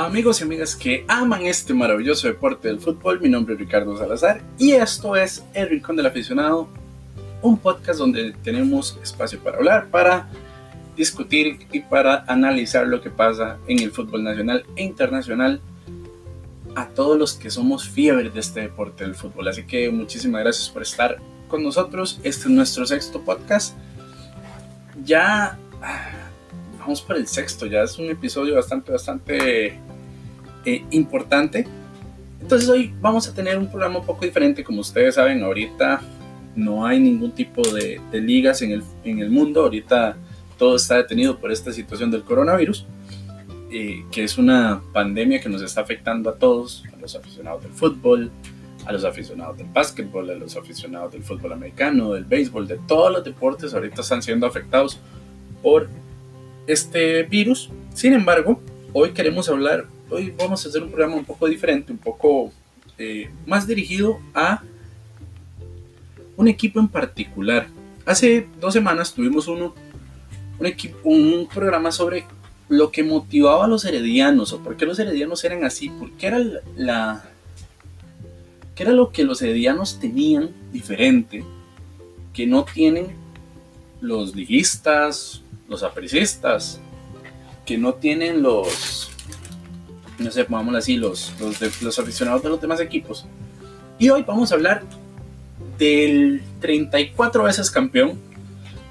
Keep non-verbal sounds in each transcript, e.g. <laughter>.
Amigos y amigas que aman este maravilloso deporte del fútbol, mi nombre es Ricardo Salazar y esto es El Rincón del Aficionado, un podcast donde tenemos espacio para hablar, para discutir y para analizar lo que pasa en el fútbol nacional e internacional a todos los que somos fiebre de este deporte del fútbol. Así que muchísimas gracias por estar con nosotros. Este es nuestro sexto podcast. Ya ah, vamos por el sexto, ya es un episodio bastante, bastante eh, importante. Entonces hoy vamos a tener un programa un poco diferente, como ustedes saben, ahorita no hay ningún tipo de, ligas en el, en el, mundo, ahorita todo está detenido por esta situación del coronavirus, eh, que es una pandemia que nos está afectando a todos, a los aficionados del fútbol, a los aficionados del básquetbol, a los aficionados del fútbol americano, del béisbol, de todos los deportes ahorita están siendo afectados por este virus. Sin embargo, hoy queremos hablar hoy vamos a hacer un programa un poco diferente, un poco eh, más dirigido a un equipo en particular. Hace dos semanas tuvimos un, un programa sobre lo que motivaba a los heredianos o por qué los heredianos eran así, por qué era la, qué era lo que los heredianos tenían diferente que no tienen los liguistas, los aprecistas, que no tienen los no sé, pongámoslo así, los, los, aficionados de los demás equipos. Y hoy vamos a hablar del 34 veces campeón.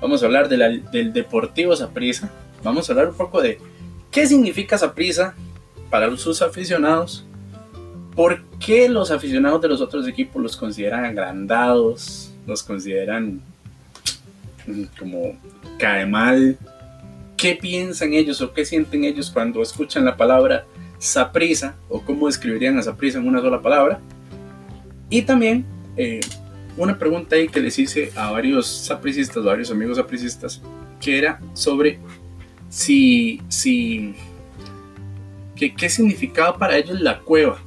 Vamos a hablar del Deportivo Saprissa. Vamos a hablar un poco de qué significa Saprissa para sus aficionados. ¿Por qué los aficionados de los otros equipos los consideran agrandados? Los consideran mm, como cae mal. ¿Qué piensan ellos o qué sienten ellos cuando escuchan la palabra Saprisa, o cómo describirían a Saprisa en una sola palabra. Y también eh, una pregunta ahí que les hice a varios sapricistas, varios amigos sapricistas, que era sobre si, si, que, qué significaba para ellos la cueva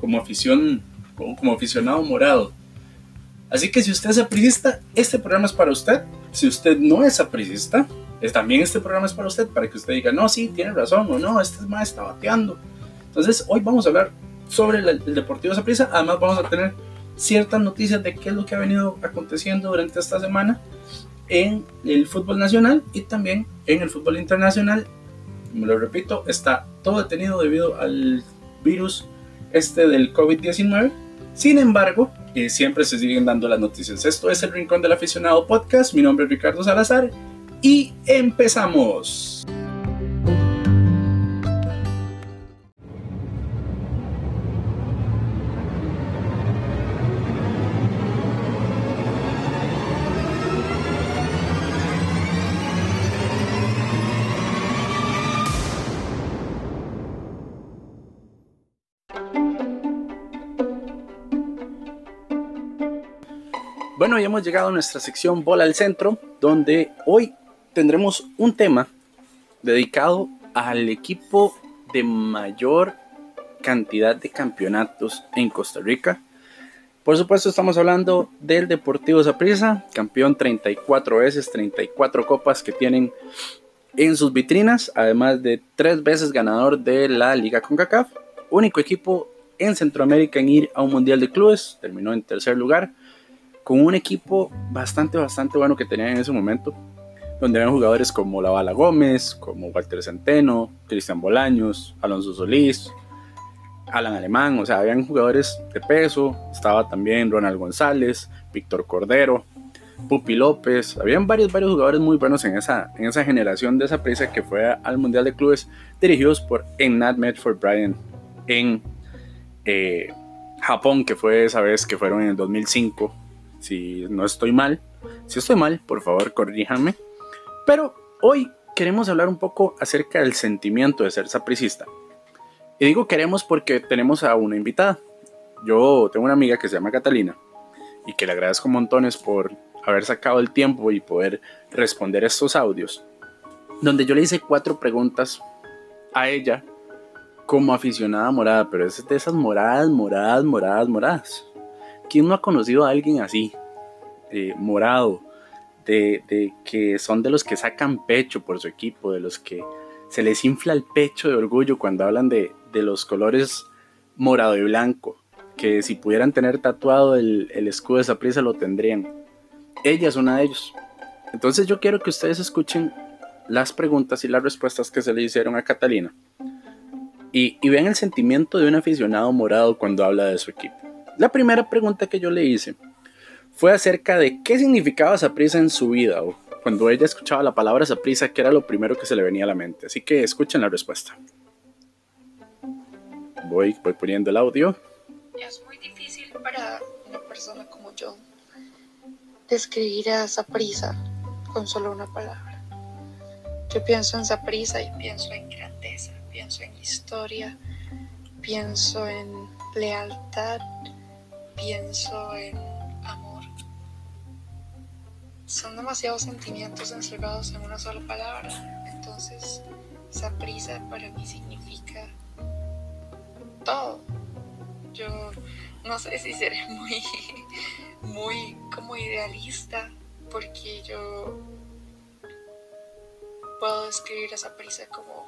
como afición, como, como aficionado morado. Así que si usted es sapricista, este programa es para usted. Si usted no es sapricista, también este programa es para usted, para que usted diga, no, sí, tiene razón, o no, este más está bateando. Entonces, hoy vamos a hablar sobre el, Deportivo Saprissa. Además, vamos a tener ciertas noticias de qué es lo que ha venido aconteciendo durante esta semana en el fútbol nacional y también en el fútbol internacional. Como lo repito, está todo detenido debido al virus este del COVID-19. Sin embargo, eh, siempre se siguen dando las noticias. Esto es el Rincón del Aficionado Podcast. Mi nombre es Ricardo Salazar y empezamos. Bueno, ya hemos llegado a nuestra sección Bola al Centro, donde hoy tendremos un tema dedicado al equipo de mayor cantidad de campeonatos en Costa Rica. Por supuesto estamos hablando del Deportivo Saprissa, campeón 34 veces, 34 copas que tienen en sus vitrinas, además de tres veces ganador de la Liga CONCACAF, único equipo en Centroamérica en ir a un Mundial de Clubes, terminó en tercer lugar, con un equipo bastante, bastante bueno que tenía en ese momento, donde habían jugadores como Bala Gómez, como Walter Centeno, Cristian Bolaños, Alonso Solís, Alan Alemán, o sea, habían jugadores de peso, estaba también Ronald González, Víctor Cordero, Pupi López, habían varios, varios jugadores muy buenos en esa, en esa generación de esa prisa que fue al Mundial de Clubes dirigidos por Enad Medford Bryan en eh, Japón, que fue esa vez que fueron en el 2005, si no estoy mal, si estoy mal, por favor corríjanme. Pero hoy queremos hablar un poco acerca del sentimiento de ser sapricista. Y digo queremos porque tenemos a una invitada. Yo tengo una amiga que se llama Catalina y que le agradezco montones por haber sacado el tiempo y poder responder estos audios, donde yo le hice cuatro preguntas a ella como aficionada morada, pero es de esas moradas, moradas, moradas, moradas. ¿Quién no ha conocido a alguien así? Eh, morado, de, que son de los que sacan pecho por su equipo, de los que se les infla el pecho de orgullo cuando hablan de, los colores morado y blanco, que si pudieran tener tatuado el, escudo de esa prisa lo tendrían. Ella es una de ellos. Entonces yo quiero que ustedes escuchen las preguntas y las respuestas que se le hicieron a Catalina y, y vean el sentimiento de un aficionado morado cuando habla de su equipo. La primera pregunta que yo le hice fue acerca de qué significaba esa prisa en su vida o cuando ella escuchaba la palabra prisa, que era lo primero que se le venía a la mente. Así que escuchen la respuesta. Voy, voy poniendo el audio. Es muy difícil para una persona como yo describir a prisa con solo una palabra. Yo pienso en prisa y pienso en grandeza, pienso en historia, pienso en lealtad, pienso en son demasiados sentimientos encerrados en una sola palabra. Entonces, esa prisa para mí significa todo. Yo no sé si seré muy, <laughs> muy como idealista, porque yo puedo describir esa prisa como,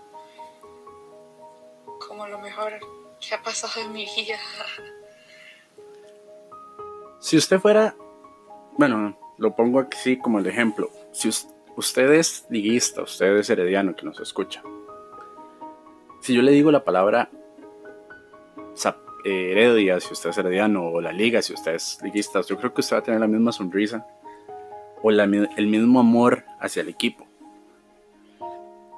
como lo mejor que ha pasado en mi vida. <laughs> Si usted fuera, bueno, lo pongo aquí como el ejemplo. Si usted es liguista, usted es herediano que nos escucha. Si yo le digo la palabra eh, Heredia, si usted es herediano, o la liga, si usted es liguista, yo creo que usted va a tener la misma sonrisa o el mismo amor hacia el equipo.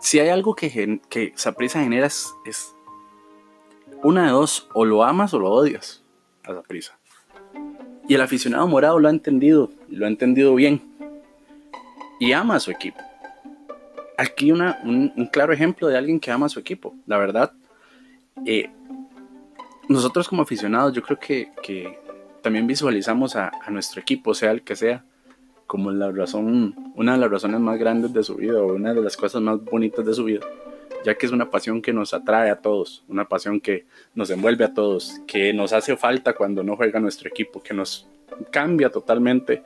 Si hay algo que, que Saprisa genera es, es, una de dos, o lo amas o lo odias a Saprisa. Y el aficionado morado lo ha entendido, lo ha entendido bien. Y ama a su equipo. Aquí una, un, claro ejemplo de alguien que ama a su equipo. La verdad, eh, nosotros como aficionados yo creo que, también visualizamos a, nuestro equipo, sea el que sea, como la razón, una de las razones más grandes de su vida o una de las cosas más bonitas de su vida ya que es una pasión que nos atrae a todos, una pasión que nos envuelve a todos, que nos hace falta cuando no juega nuestro equipo, que nos cambia totalmente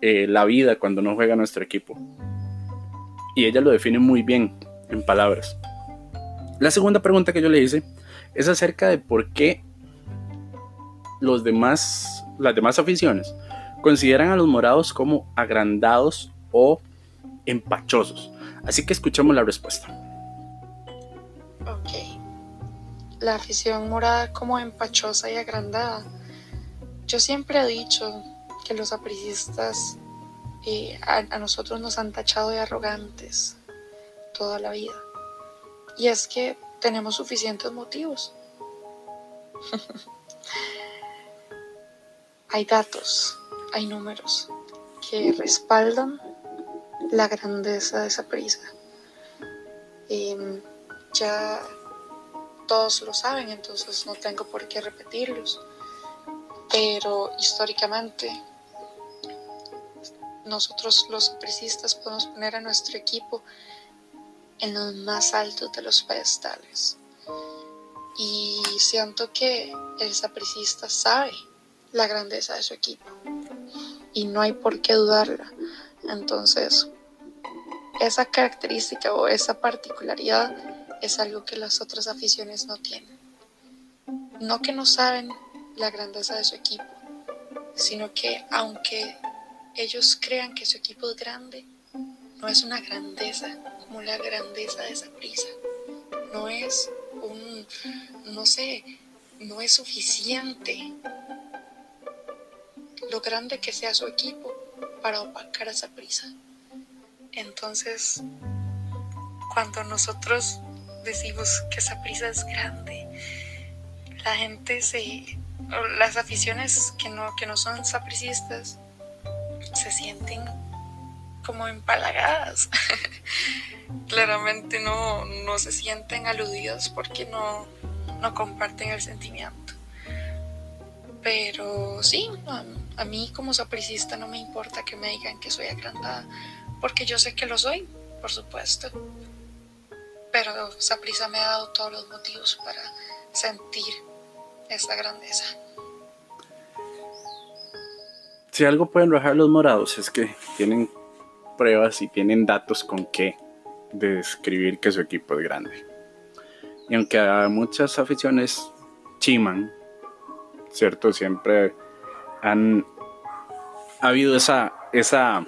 eh, la vida cuando no juega nuestro equipo. Y ella lo define muy bien en palabras. La segunda pregunta que yo le hice es acerca de por qué los demás, las demás aficiones consideran a los morados como agrandados o empachosos. Así que escuchemos la respuesta. La afición morada como empachosa y agrandada. Yo siempre he dicho que los apricistas eh, a, nosotros nos han tachado de arrogantes toda la vida. Y es que tenemos suficientes motivos. <laughs> hay datos, hay números que respaldan la grandeza de esa prisa. Em, ya todos lo saben, entonces no tengo por qué repetirlos. Pero históricamente, nosotros los sapricistas podemos poner a nuestro equipo en los más altos de los pedestales. Y siento que el sapricista sabe la grandeza de su equipo y no hay por qué dudarla. Entonces, esa característica o esa particularidad es algo que las otras aficiones no tienen. No que no saben la grandeza de su equipo, sino que aunque ellos crean que su equipo es grande, no es una grandeza como la grandeza de esa prisa. No es un, no sé, no es suficiente lo grande que sea su equipo para opacar a esa prisa. Entonces, cuando nosotros decimos que esa prisa es grande, la gente se, las aficiones que no, que no son sapricistas se sienten como empalagadas. <laughs> Claramente no, no se sienten aludidos porque no, no comparten el sentimiento. Pero sí, a, mí como sapricista no me importa que me digan que soy agrandada, porque yo sé que lo soy, por supuesto pero Saprisa me ha dado todos los motivos para sentir esa grandeza. Si algo pueden rajar los morados es que tienen pruebas y tienen datos con de describir que su equipo es grande. Y aunque a muchas aficiones chiman, ¿cierto? Siempre han ha habido esa, esa,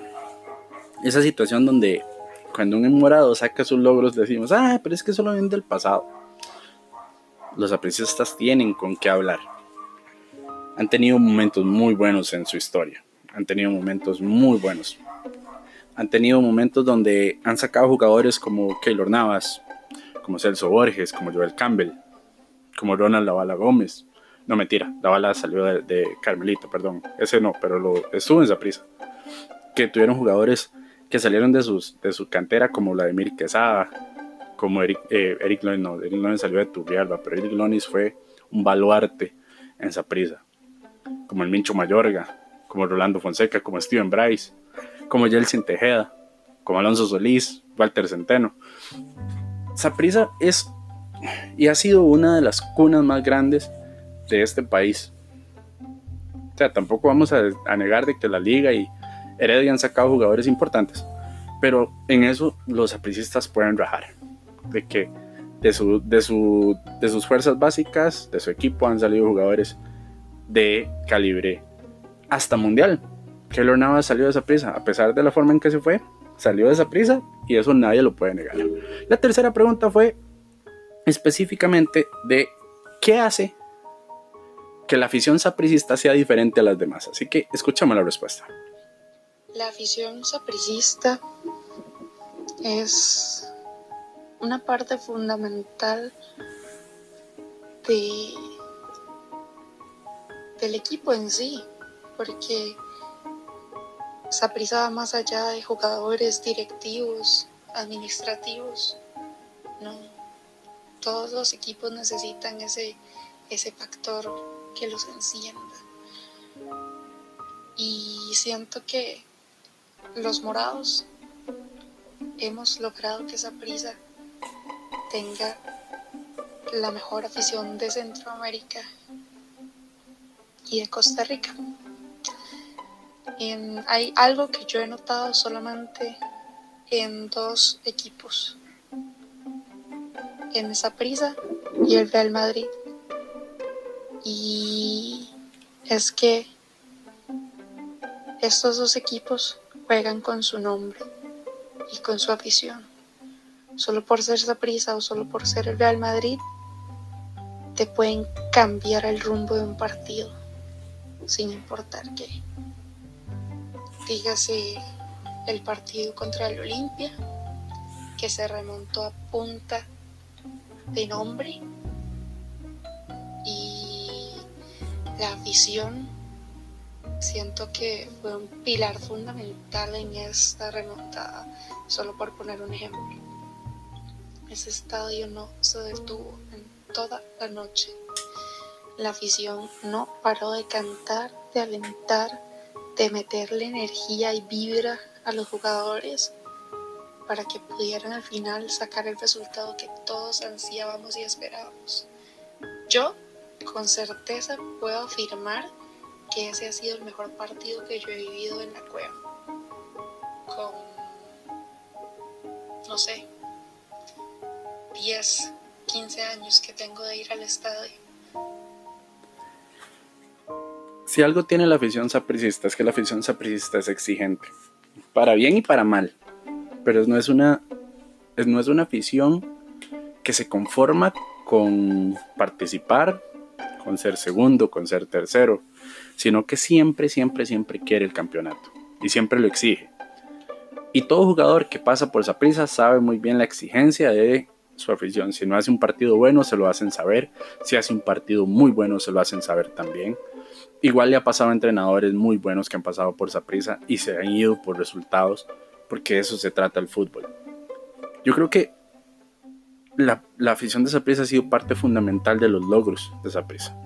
esa situación donde cuando un enamorado saca sus logros decimos, ah, pero es que solo viene del pasado. Los apreciistas tienen con qué hablar. Han tenido momentos muy buenos en su historia. Han tenido momentos muy buenos. Han tenido momentos donde han sacado jugadores como Keylor Navas, como Celso Borges, como Joel Campbell, como Ronald Lavala Gómez. No, mentira, la bala salió de, Carmelito, perdón. Ese no, pero lo estuvo en esa prisa. Que tuvieron jugadores que salieron de, sus, de su cantera, como Vladimir Quesada, como Eric, eh, Eric Lonis, no, Eric Lonis salió de Turrialba, pero Eric Lonis fue un baluarte en esa prisa. Como el Mincho Mayorga, como Rolando Fonseca, como Steven Bryce, como Yeltsin Tejeda, como Alonso Solís, Walter Centeno. Saprisa es y ha sido una de las cunas más grandes de este país. O sea, tampoco vamos a, negar de que la liga y Heredia han sacado jugadores importantes, pero en eso los apricistas pueden rajar, de que de, su, de, su, de sus fuerzas básicas, de su equipo han salido jugadores de calibre hasta mundial. Keylor Navas salió de esa prisa, a pesar de la forma en que se fue, salió de esa prisa y eso nadie lo puede negar. La tercera pregunta fue específicamente de qué hace que la afición sapricista sea diferente a las demás. Así que escuchamos la respuesta. La afición sapricista es una parte fundamental de, del equipo en sí, porque Saprissa va más allá de jugadores directivos, administrativos. No, todos los equipos necesitan ese, ese factor que los encienda. Y siento que los morados hemos logrado que esa prisa tenga la mejor afición de Centroamérica y de Costa Rica. hay algo que yo he notado solamente en dos equipos, en esa prisa y el Real Madrid. Y es que estos dos equipos juegan con su nombre y con su afición. Solo por ser Saprissa o solo por ser el Real Madrid, te pueden cambiar el rumbo de un partido, sin importar qué. Dígase el partido contra el Olimpia, que se remontó a punta de nombre La visión siento que fue un pilar fundamental en esta remontada, solo por poner un ejemplo. Ese estadio no se detuvo en toda la noche. La afición no paró de cantar, de alentar, de meterle energía y vibra a los jugadores para que pudieran al final sacar el resultado que todos ansiábamos y esperábamos. Yo con certeza puedo afirmar que ese ha sido el mejor partido que yo he vivido en la cueva. Con, no sé, 10, 15 años que tengo de ir al estadio. Si algo tiene la afición sapricista es que la afición sapricista es exigente, para bien y para mal, pero no es una, no es una afición que se conforma con participar con ser segundo, con ser tercero, sino que siempre, siempre, siempre quiere el campeonato y siempre lo exige. Y todo jugador que pasa por esa prisa sabe muy bien la exigencia de su afición. Si no hace un partido bueno, se lo hacen saber. Si hace un partido muy bueno, se lo hacen saber también. Igual le ha pasado a entrenadores muy buenos que han pasado por esa prisa y se han ido por resultados, porque eso se trata el fútbol. Yo creo que la, afición de Saprissa ha sido parte fundamental de los logros de Saprissa.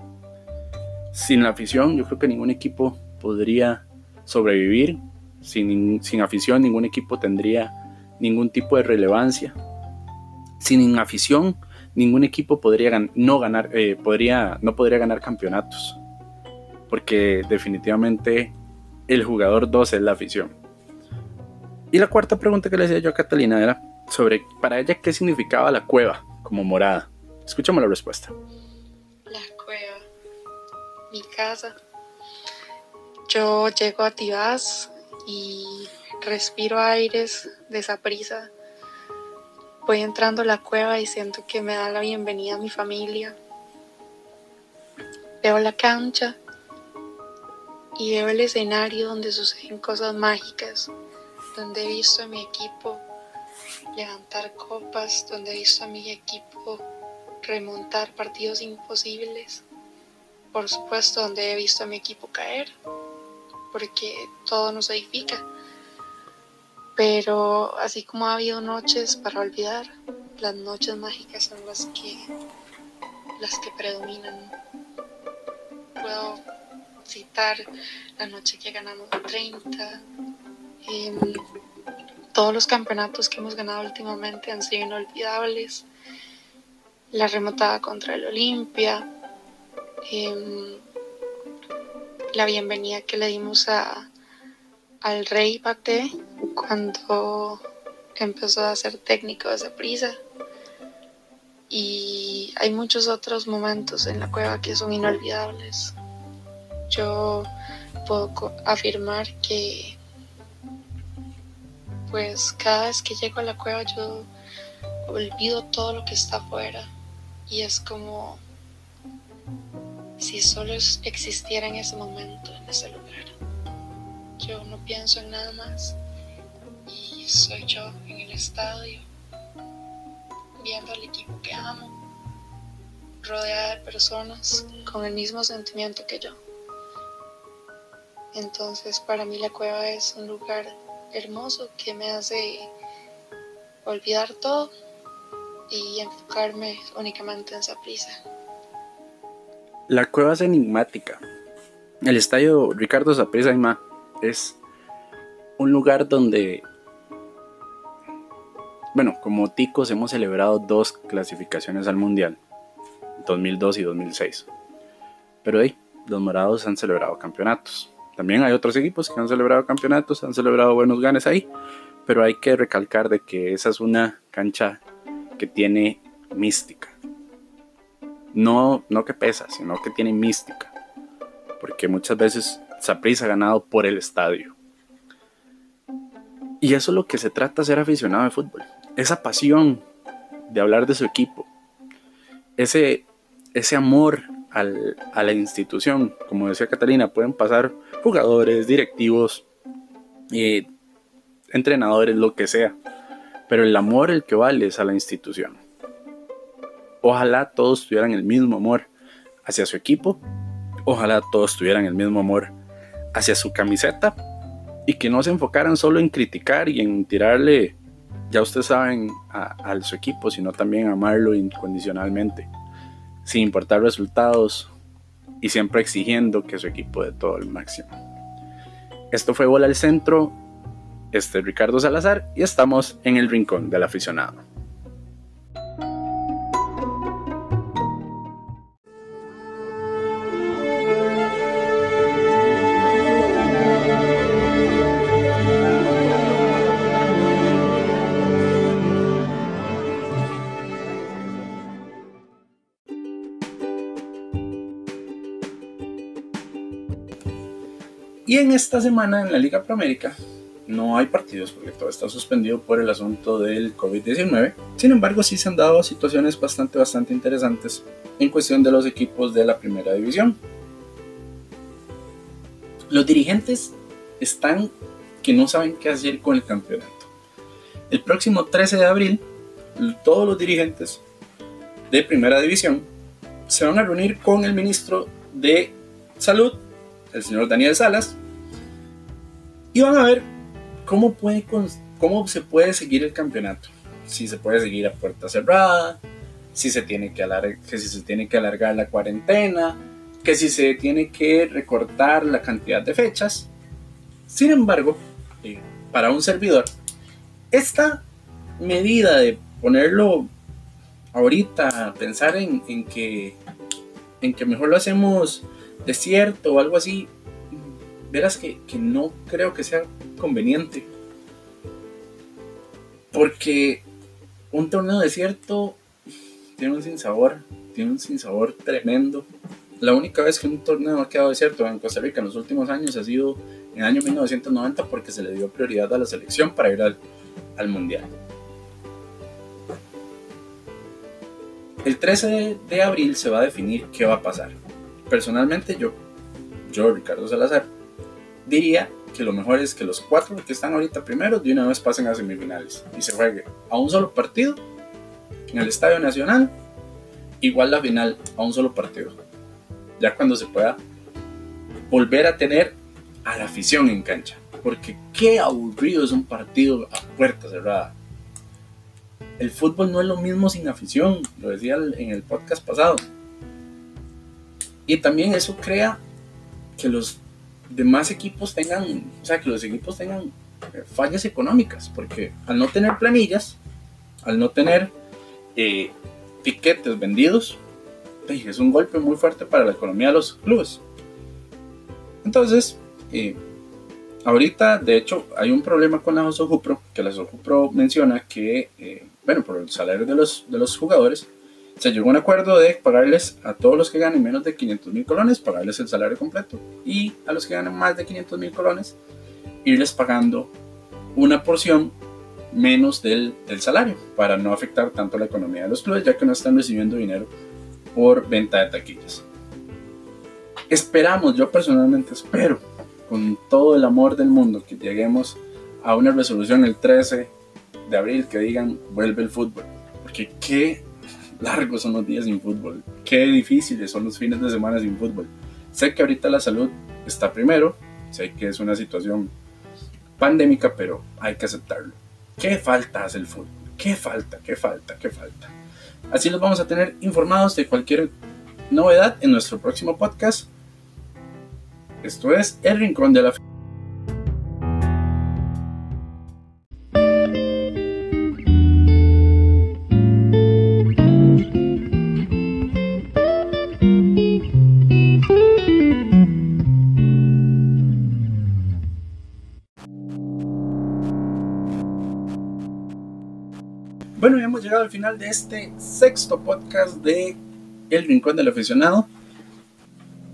Sin la afición, yo creo que ningún equipo podría sobrevivir. Sin, sin afición, ningún equipo tendría ningún tipo de relevancia. Sin afición, ningún equipo podría no ganar, eh, podría, no podría ganar campeonatos. Porque definitivamente el jugador 2 es la afición. Y la cuarta pregunta que le decía yo a Catalina era sobre para ella qué significaba la cueva como morada. Escuchamos la respuesta. La cueva, mi casa. Yo llego a Tibás y respiro aires de esa prisa. Voy entrando a la cueva y siento que me da la bienvenida a mi familia. Veo la cancha y veo el escenario donde suceden cosas mágicas, donde he visto a mi equipo levantar copas, donde he visto a mi equipo remontar partidos imposibles, por supuesto donde he visto a mi equipo caer, porque todo nos edifica. Pero así como ha habido noches para olvidar, las noches mágicas son las que las que predominan. Puedo citar la noche que ganamos 30. Em, todos los campeonatos que hemos ganado últimamente han sido inolvidables. La remontada contra el Olimpia. Em, la bienvenida que le dimos a, al Rey Pate cuando empezó a ser técnico de esa prisa. Y hay muchos otros momentos en la cueva que son inolvidables yo puedo afirmar que pues cada vez que llego a la cueva yo olvido todo lo que está afuera y es como si solo existiera en ese momento, en ese lugar. Yo no pienso en nada más y soy yo en el estadio viendo al equipo que amo, rodeada de personas con el mismo sentimiento que yo. Entonces para mí la cueva es un lugar hermoso que me hace olvidar todo y enfocarme únicamente en esa prisa. La cueva es enigmática. El estadio Ricardo Zaprisa Ima es un lugar donde, bueno, como ticos hemos celebrado dos clasificaciones al Mundial, 2002 y 2006. Pero ahí, los morados han celebrado campeonatos. También hay otros equipos que han celebrado campeonatos, han celebrado buenos ganes ahí, pero hay que recalcar de que esa es una cancha que tiene mística. No, no que pesa, sino que tiene mística. Porque muchas veces Saprissa ha ganado por el estadio. Y eso es lo que se trata ser aficionado de fútbol. Esa pasión de hablar de su equipo. Ese, ese amor a la institución. Como decía Catalina, pueden pasar jugadores, directivos, eh, entrenadores, lo que sea. Pero el amor el que vale es a la institución. Ojalá todos tuvieran el mismo amor hacia su equipo. Ojalá todos tuvieran el mismo amor hacia su camiseta. Y que no se enfocaran solo en criticar y en tirarle, ya ustedes saben, a, su equipo, sino también amarlo incondicionalmente sin importar resultados y siempre exigiendo que su equipo dé todo el máximo. Esto fue Bola al Centro, este es Ricardo Salazar y estamos en el rincón del aficionado. En esta semana en la Liga Proamérica no hay partidos porque todo está suspendido por el asunto del COVID-19. Sin embargo, sí se han dado situaciones bastante, bastante interesantes en cuestión de los equipos de la primera división. Los dirigentes están que no saben qué hacer con el campeonato. El próximo 13 de abril, todos los dirigentes de primera división se van a reunir con el ministro de Salud el señor Daniel Salas, y van a ver cómo, puede, cómo se puede seguir el campeonato. Si se puede seguir a puerta cerrada, si se tiene que alargar, que si se tiene que alargar la cuarentena, que si se tiene que recortar la cantidad de fechas. Sin embargo, eh, para un servidor, esta medida de ponerlo ahorita, pensar en, que, en que mejor lo hacemos desierto o algo así, verás que, no creo que sea conveniente. Porque un torneo desierto tiene un sinsabor, tiene un sinsabor tremendo. La única vez que un torneo ha quedado desierto en Costa Rica en los últimos años ha sido en el año 1990 porque se le dio prioridad a la selección para ir al, al Mundial. El 13 de abril se va a definir qué va a pasar. Personalmente yo, yo Ricardo Salazar, diría que lo mejor es que los cuatro que están ahorita primeros de una vez pasen a semifinales y se juegue a un solo partido en el Estadio Nacional, igual la final a un solo partido. Ya cuando se pueda volver a tener a la afición en cancha. Porque qué aburrido es un partido a puerta cerrada el fútbol no es lo mismo sin afición, lo decía en el podcast pasado. Y también eso crea que los demás equipos tengan, o sea, que los equipos tengan eh, fallas económicas, porque al no tener planillas, al no tener eh, piquetes vendidos, es un golpe muy fuerte para la economía de los clubes. Entonces, eh, ahorita, de hecho, hay un problema con la Sojupro, que la Sojupro menciona que bueno, por el salario de los, de los jugadores, se llegó a un acuerdo de pagarles a todos los que ganen menos de 500 mil colones, pagarles el salario completo, y a los que ganen más de 500 mil colones, irles pagando una porción menos del, del, salario, para no afectar tanto la economía de los clubes, ya que no están recibiendo dinero por venta de taquillas. Esperamos, yo personalmente espero, con todo el amor del mundo, que lleguemos a una resolución el 13 de abril que digan vuelve el fútbol. Porque qué largos son los días sin fútbol. Qué difíciles son los fines de semana sin fútbol. Sé que ahorita la salud está primero. Sé que es una situación pandémica, pero hay que aceptarlo. ¿Qué falta hace el fútbol? ¿Qué falta? ¿Qué falta? ¿Qué falta? Así los vamos a tener informados de cualquier novedad en nuestro próximo podcast. Esto es El Rincón de la Bueno, final de este sexto podcast de El Rincón del Aficionado.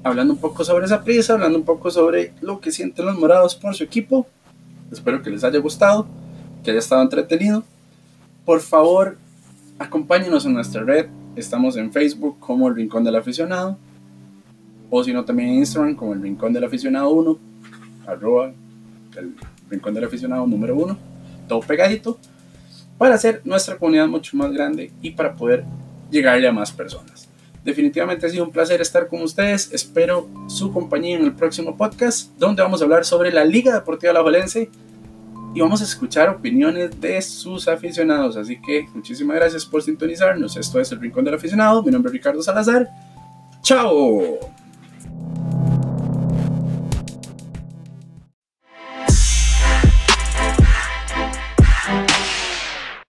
Hablando un poco sobre esa prisa, hablando un poco sobre lo que sienten los morados por su equipo. Espero que les haya gustado, que haya estado entretenido. Por favor, acompáñenos en nuestra red. Estamos en Facebook como El Rincón del Aficionado. O si no, también en Instagram como El Rincón del Aficionado 1. Arroba El Rincón del Aficionado número 1. Todo pegadito para hacer nuestra comunidad mucho más grande y para poder llegarle a más personas. Definitivamente ha sido un placer estar con ustedes. Espero su compañía en el próximo podcast, donde vamos a hablar sobre la Liga Deportiva La y vamos a escuchar opiniones de sus aficionados. Así que muchísimas gracias por sintonizarnos. Esto es El Rincón del Aficionado. Mi nombre es Ricardo Salazar. ¡Chao!